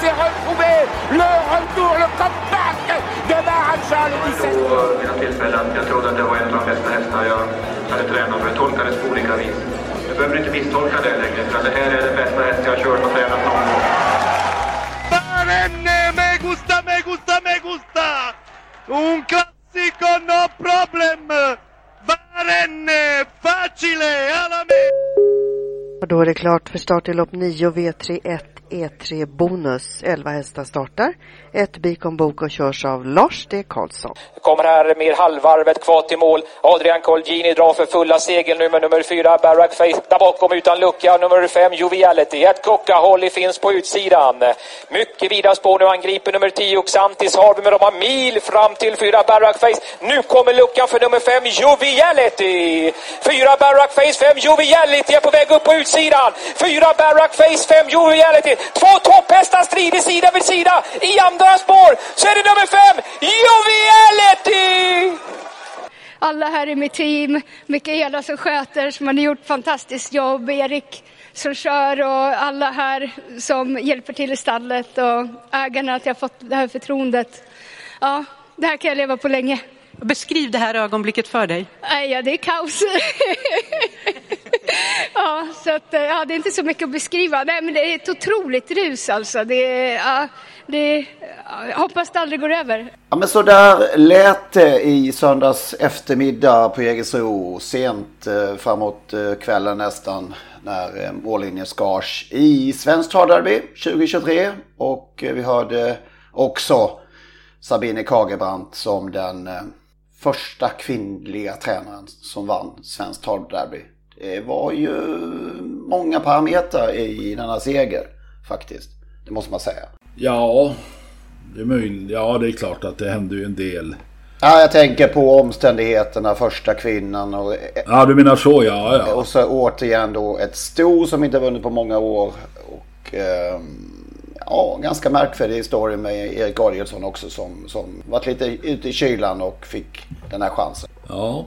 S'est retrouvé. Le retour, le comeback de Maharaja, le 17. Vid mina tillfällen. Jag trodde att det var en av de bästa hästar jag hade tränat för. Det tolkades på olika vis. Du behöver inte misstolka det längre, för det här är den bästa häst jag har kört och tränat någon gång. Barenne, me gusta, me gusta, me gusta! Un classico, no problem! Barenne, facile, alla me! Och då är det klart för start i lopp 9 V31 E3 Bonus. 11 hästar startar. Ett Bikon Bok och körs av Lars D. Karlsson. Kommer här med halvvarvet kvar till mål. Adrian Colgjini drar för fulla segel nu med nummer 4 Barack Face där bakom utan lucka. Nummer 5 Joviality. Ett Coca-Holly finns på utsidan. Mycket vida spår nu angriper nummer 10 Xantis Harvey men de har mil fram till 4 Barack Face. Nu kommer luckan för nummer 5 Joviality. 4 Barack Face, 5 Joviality är på väg upp på utsidan. 4 Barack Face, 5 Joviality. Två topphästar strider sida vid sida. I andra spår så är det nummer fem Joviality! alla här i mitt team, Mikaela som sköter, som har gjort fantastiskt jobb, Erik som kör och alla här som hjälper till i stallet och ägarna att jag har fått det här förtroendet. Ja, det här kan jag leva på länge. Beskriv det här ögonblicket för dig. Nej, Ja, det är kaos. ja, så att, eh, ja, det är inte så mycket att beskriva. Nej, men det är ett otroligt rus alltså. Det ja, det jag hoppas det aldrig går över. Ja men så där lät det i söndags eftermiddag på Jägersro sent eh, framåt eh, kvällen nästan när eh, mållinjen skars i Svenskt travderby 2023 och eh, vi hörde också Sabine Kagebrant som den eh, första kvinnliga tränaren som vann Svenskt travderby. Det var ju många parametrar i denna seger faktiskt. Det måste man säga. Ja, det är möjligt. Ja, det är klart att det hände ju en del. Ja, jag tänker på omständigheterna, första kvinnan och... Ja, du menar så ja. ja. Och så återigen då ett sto som inte vunnit på många år. Och ehm, ja, ganska märkvärdig historia med Erik Adielsson också som, som varit lite ute i kylan och fick den här chansen. Ja,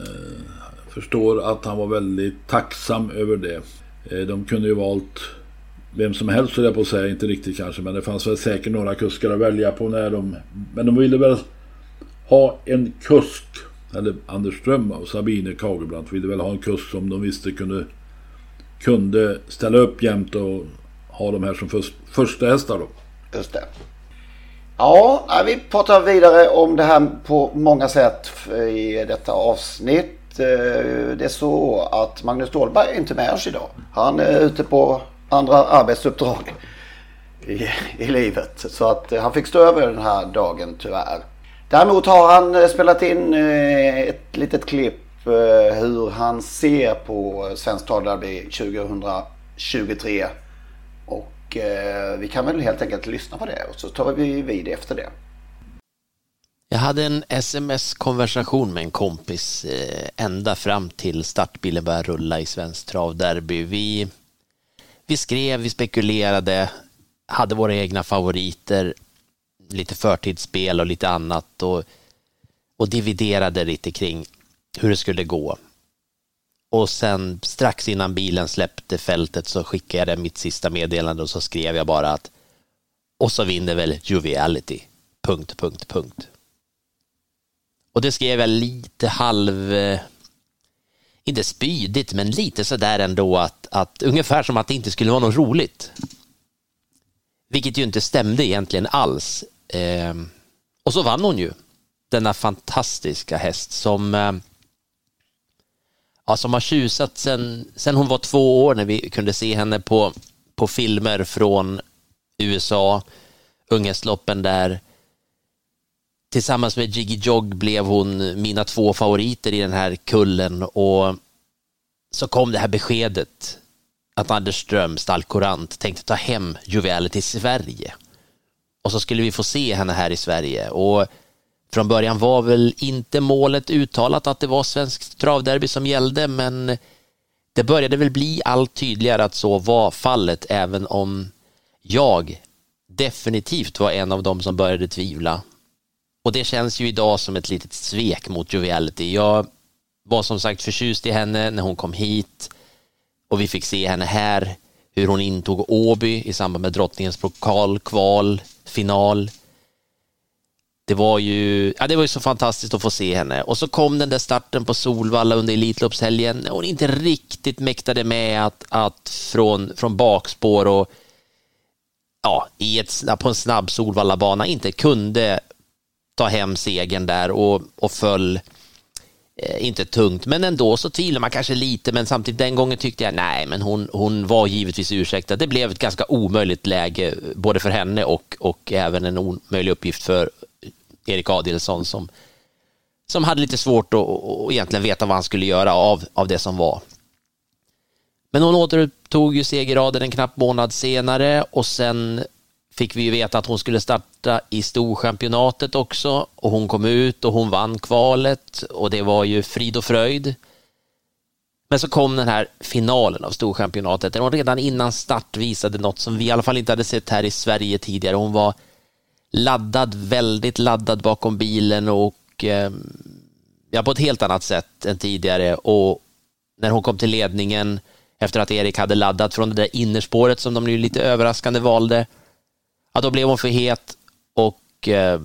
eh, förstår att han var väldigt tacksam över det. Eh, de kunde ju valt vem som helst höll jag på att säga, inte riktigt kanske, men det fanns väl säkert några kuskar att välja på när de... Men de ville väl ha en kusk, eller Anders Ström och Sabine Kagerbrandt ville väl ha en kusk som de visste kunde, kunde ställa upp jämt och ha de här som först, första hästar då. Just det. Ja, vi pratar vidare om det här på många sätt i detta avsnitt. Eh, det är så att Magnus Ståhlberg är inte med oss idag. Han är ute på andra arbetsuppdrag i, i livet. Så att eh, han fick stå över den här dagen tyvärr. Däremot har han eh, spelat in ett litet klipp hur han ser på Svenskt travderby 2023. Och vi kan väl helt enkelt lyssna på det och så tar vi vid efter det. Jag hade en sms-konversation med en kompis eh, ända fram till startbilen började rulla i Svenskt travderby. Vi, vi skrev, vi spekulerade, hade våra egna favoriter, lite förtidsspel och lite annat och, och dividerade lite kring hur det skulle gå. Och sen strax innan bilen släppte fältet så skickade jag mitt sista meddelande och så skrev jag bara att och så vinner väl Joviality. Punkt, punkt, punkt. Och det skrev jag lite halv eh, inte spydigt, men lite sådär ändå att, att ungefär som att det inte skulle vara något roligt. Vilket ju inte stämde egentligen alls. Eh, och så vann hon ju. Denna fantastiska häst som, eh, ja, som har tjusat sen, sen hon var två år när vi kunde se henne på, på filmer från USA, unghästloppen där. Tillsammans med Jiggy Jog blev hon mina två favoriter i den här kullen och så kom det här beskedet att Anders Ström, stallkorant, tänkte ta hem Juveler till Sverige. Och så skulle vi få se henne här i Sverige. Och från början var väl inte målet uttalat att det var svenskt travderby som gällde, men det började väl bli allt tydligare att så var fallet, även om jag definitivt var en av dem som började tvivla. Och det känns ju idag som ett litet svek mot Joviality. Jag var som sagt förtjust i henne när hon kom hit och vi fick se henne här, hur hon intog Åby i samband med drottningens pokal, kval, final. Det var ju, ja, det var ju så fantastiskt att få se henne. Och så kom den där starten på Solvalla under Elitloppshelgen när hon inte riktigt mäktade med att, att från, från bakspår och ja, i ett, på en snabb Solvallabana inte kunde ta hem segern där och, och föll eh, inte tungt, men ändå så tvivlar man kanske lite, men samtidigt den gången tyckte jag nej, men hon, hon var givetvis ursäktad. Det blev ett ganska omöjligt läge, eh, både för henne och, och även en omöjlig uppgift för Erik Adelsson som, som hade lite svårt att, och egentligen veta vad han skulle göra av, av det som var. Men hon återupptog ju segerraden en knapp månad senare och sen fick vi ju veta att hon skulle starta i Storchampionatet också och hon kom ut och hon vann kvalet och det var ju frid och fröjd. Men så kom den här finalen av Storchampionatet där hon redan innan start visade något som vi i alla fall inte hade sett här i Sverige tidigare. Hon var laddad, väldigt laddad bakom bilen och eh, ja, på ett helt annat sätt än tidigare och när hon kom till ledningen efter att Erik hade laddat från det där innerspåret som de ju lite överraskande valde ja, då blev hon för het och eh,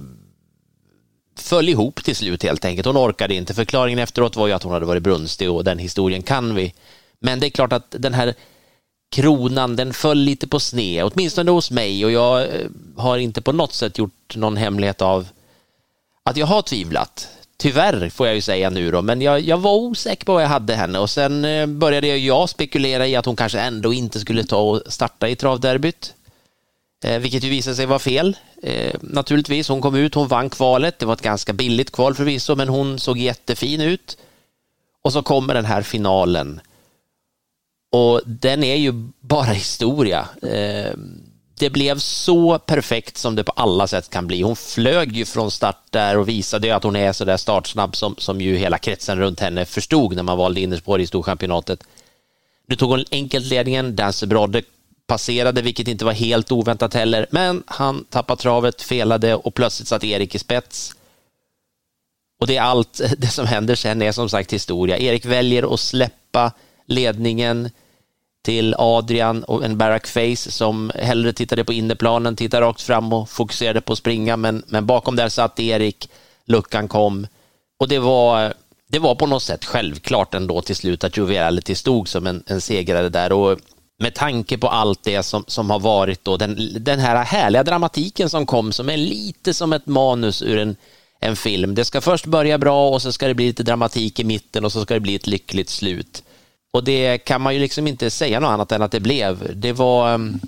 föll ihop till slut helt enkelt. Hon orkade inte. Förklaringen efteråt var ju att hon hade varit brunstig och den historien kan vi. Men det är klart att den här kronan, den föll lite på sned, åtminstone hos mig och jag eh, har inte på något sätt gjort någon hemlighet av att jag har tvivlat. Tyvärr får jag ju säga nu då, men jag, jag var osäker på vad jag hade henne och sen eh, började jag spekulera i att hon kanske ändå inte skulle ta och starta i travderbyt. Eh, vilket ju visade sig vara fel. Eh, naturligtvis, hon kom ut, hon vann kvalet. Det var ett ganska billigt kval förvisso, men hon såg jättefin ut. Och så kommer den här finalen. Och den är ju bara historia. Eh, det blev så perfekt som det på alla sätt kan bli. Hon flög ju från start där och visade att hon är så där startsnabb som, som ju hela kretsen runt henne förstod när man valde innerspår i Storchampionatet. Nu tog hon enkelt ledningen, Dancer Brodde passerade, vilket inte var helt oväntat heller, men han tappade travet, felade och plötsligt satt Erik i spets. Och det är allt det som händer sen är som sagt historia. Erik väljer att släppa ledningen till Adrian och en Barack Face som hellre tittade på innerplanen, tittade rakt fram och fokuserade på att springa, men, men bakom där satt Erik, luckan kom och det var det var på något sätt självklart ändå till slut att Joviality stod som en, en segrare där och med tanke på allt det som, som har varit då, den, den här härliga dramatiken som kom som är lite som ett manus ur en, en film. Det ska först börja bra och så ska det bli lite dramatik i mitten och så ska det bli ett lyckligt slut. Och det kan man ju liksom inte säga något annat än att det blev. Det var, ehm,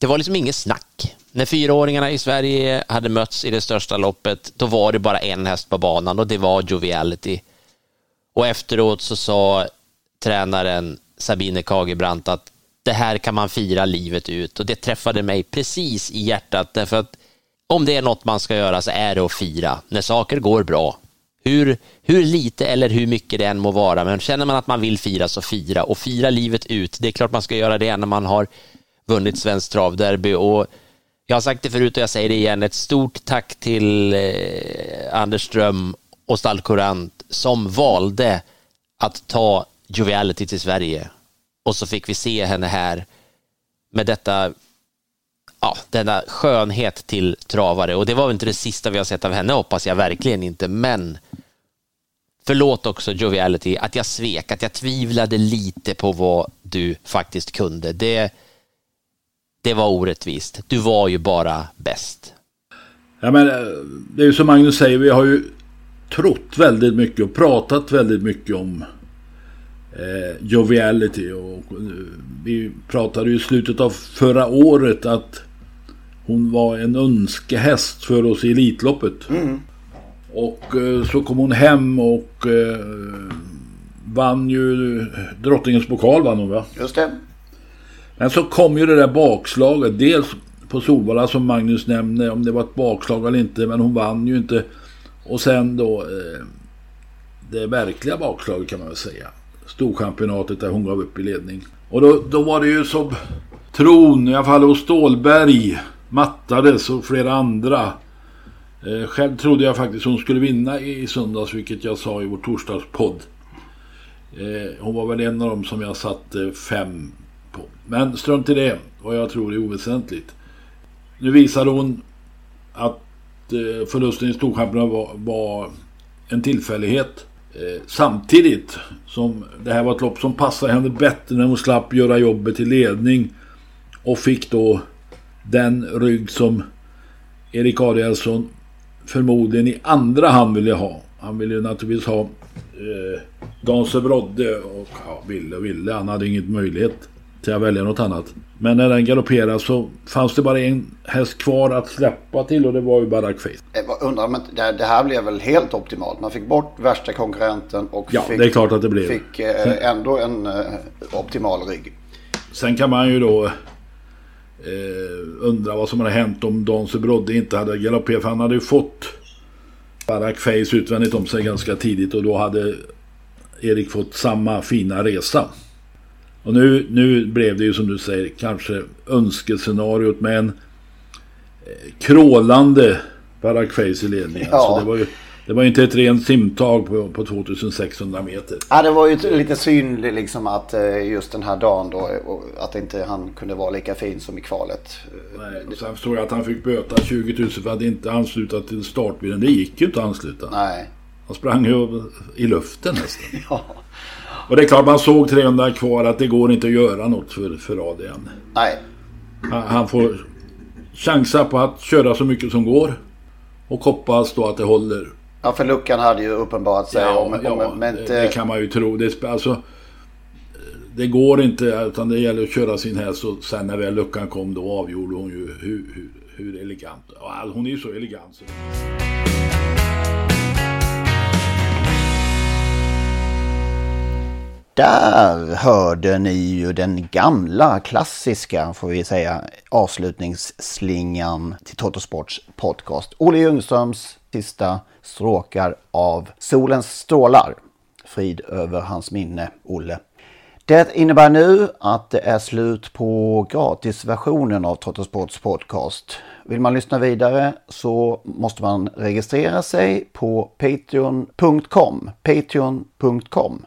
det var liksom inget snack. När fyraåringarna i Sverige hade mötts i det största loppet, då var det bara en häst på banan och det var Joviality. Och efteråt så sa tränaren Sabine Kagebrant att det här kan man fira livet ut. Och det träffade mig precis i hjärtat. Därför att om det är något man ska göra så är det att fira. När saker går bra. Hur, hur lite eller hur mycket det än må vara, men känner man att man vill fira så fira. Och fira livet ut. Det är klart man ska göra det när man har vunnit Svenskt travderby. Och jag har sagt det förut och jag säger det igen, ett stort tack till eh, Anders Ström och Stallkurant som valde att ta Joviality till Sverige och så fick vi se henne här med detta, ja, denna skönhet till travare. Och det var väl inte det sista vi har sett av henne, hoppas jag verkligen inte. Men förlåt också Joviality, att jag svek, att jag tvivlade lite på vad du faktiskt kunde. Det, det var orättvist. Du var ju bara bäst. Ja, men, eh, det är ju som Magnus säger, vi har ju trott väldigt mycket och pratat väldigt mycket om eh, joviality. Och, eh, vi pratade ju i slutet av förra året att hon var en önskehäst för oss i Elitloppet. Mm. Och eh, så kom hon hem och eh, vann ju Drottningens pokal vann hon va? Just det. Men så kom ju det där bakslaget. Dels på Solvalla som Magnus nämnde om det var ett bakslag eller inte. Men hon vann ju inte. Och sen då eh, det verkliga bakslaget kan man väl säga. Storchampionatet där hon gav upp i ledning. Och då, då var det ju som tron, i alla fall hos Stålberg, mattades och flera andra. Eh, själv trodde jag faktiskt hon skulle vinna i söndags, vilket jag sa i vår torsdagspodd. Eh, hon var väl en av dem som jag satte fem på. Men strunt i det, vad jag tror är oväsentligt. Nu visade hon att eh, förlusten i Storchampionatet var, var en tillfällighet. Eh, samtidigt som det här var ett lopp som passade henne bättre när hon slapp göra jobbet till ledning. Och fick då den rygg som Erik Adielsson förmodligen i andra hand ville ha. Han ville ju naturligtvis ha eh, Danse Brodde och ja, ville och ville. Han hade inget möjlighet till att välja något annat. Men när den galopperade så fanns det bara en häst kvar att släppa till och det var ju Barack Face. Jag undrar, men det, här blev väl helt optimalt? Man fick bort värsta konkurrenten och ja, fick, det är klart att det blev. fick eh, ändå en eh, optimal rygg. Sen kan man ju då eh, undra vad som hade hänt om Danse Brodde inte hade galopperat. För han hade ju fått Barack Face utvändigt om sig ganska tidigt och då hade Erik fått samma fina resa. Och nu, nu blev det ju som du säger kanske önskescenariot med en eh, krålande Face i ledningen. Ja. Så det var ju det var inte ett rent simtag på, på 2600 meter. Ja, det var ju lite synd liksom att eh, just den här dagen då att inte han kunde vara lika fin som i kvalet. Nej, och sen förstår jag att han fick böta 20 000 för att inte ansluta till startbilen. Det gick ju inte att ansluta. Nej. Han sprang ju i luften nästan. ja. Och det är klart man såg 300 kvar att det går inte att göra något för, för Adrian. Nej. Han, han får chansa på att köra så mycket som går. Och hoppas då att det håller. Ja, för luckan hade ju uppenbarat sig. Ja, om, om, ja men, det, det kan man ju tro. Det, alltså, det går inte utan det gäller att köra sin häst och sen när väl luckan kom då avgjorde hon ju hur, hur, hur elegant. Hon är ju så elegant. Så. Där hörde ni ju den gamla klassiska, får vi säga, avslutningsslingan till Totosports podcast. Olle Ljungströms sista stråkar av Solens strålar. Frid över hans minne, Olle. Det innebär nu att det är slut på gratisversionen av Trottosports podcast. Vill man lyssna vidare så måste man registrera sig på patreon.com. Patreon.com.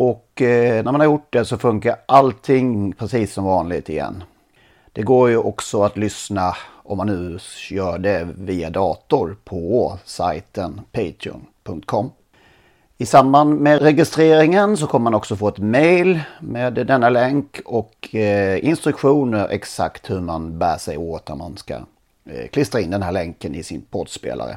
Och eh, när man har gjort det så funkar allting precis som vanligt igen. Det går ju också att lyssna om man nu gör det via dator på sajten patreon.com. I samband med registreringen så kommer man också få ett mail med denna länk och eh, instruktioner exakt hur man bär sig åt när man ska eh, klistra in den här länken i sin poddspelare.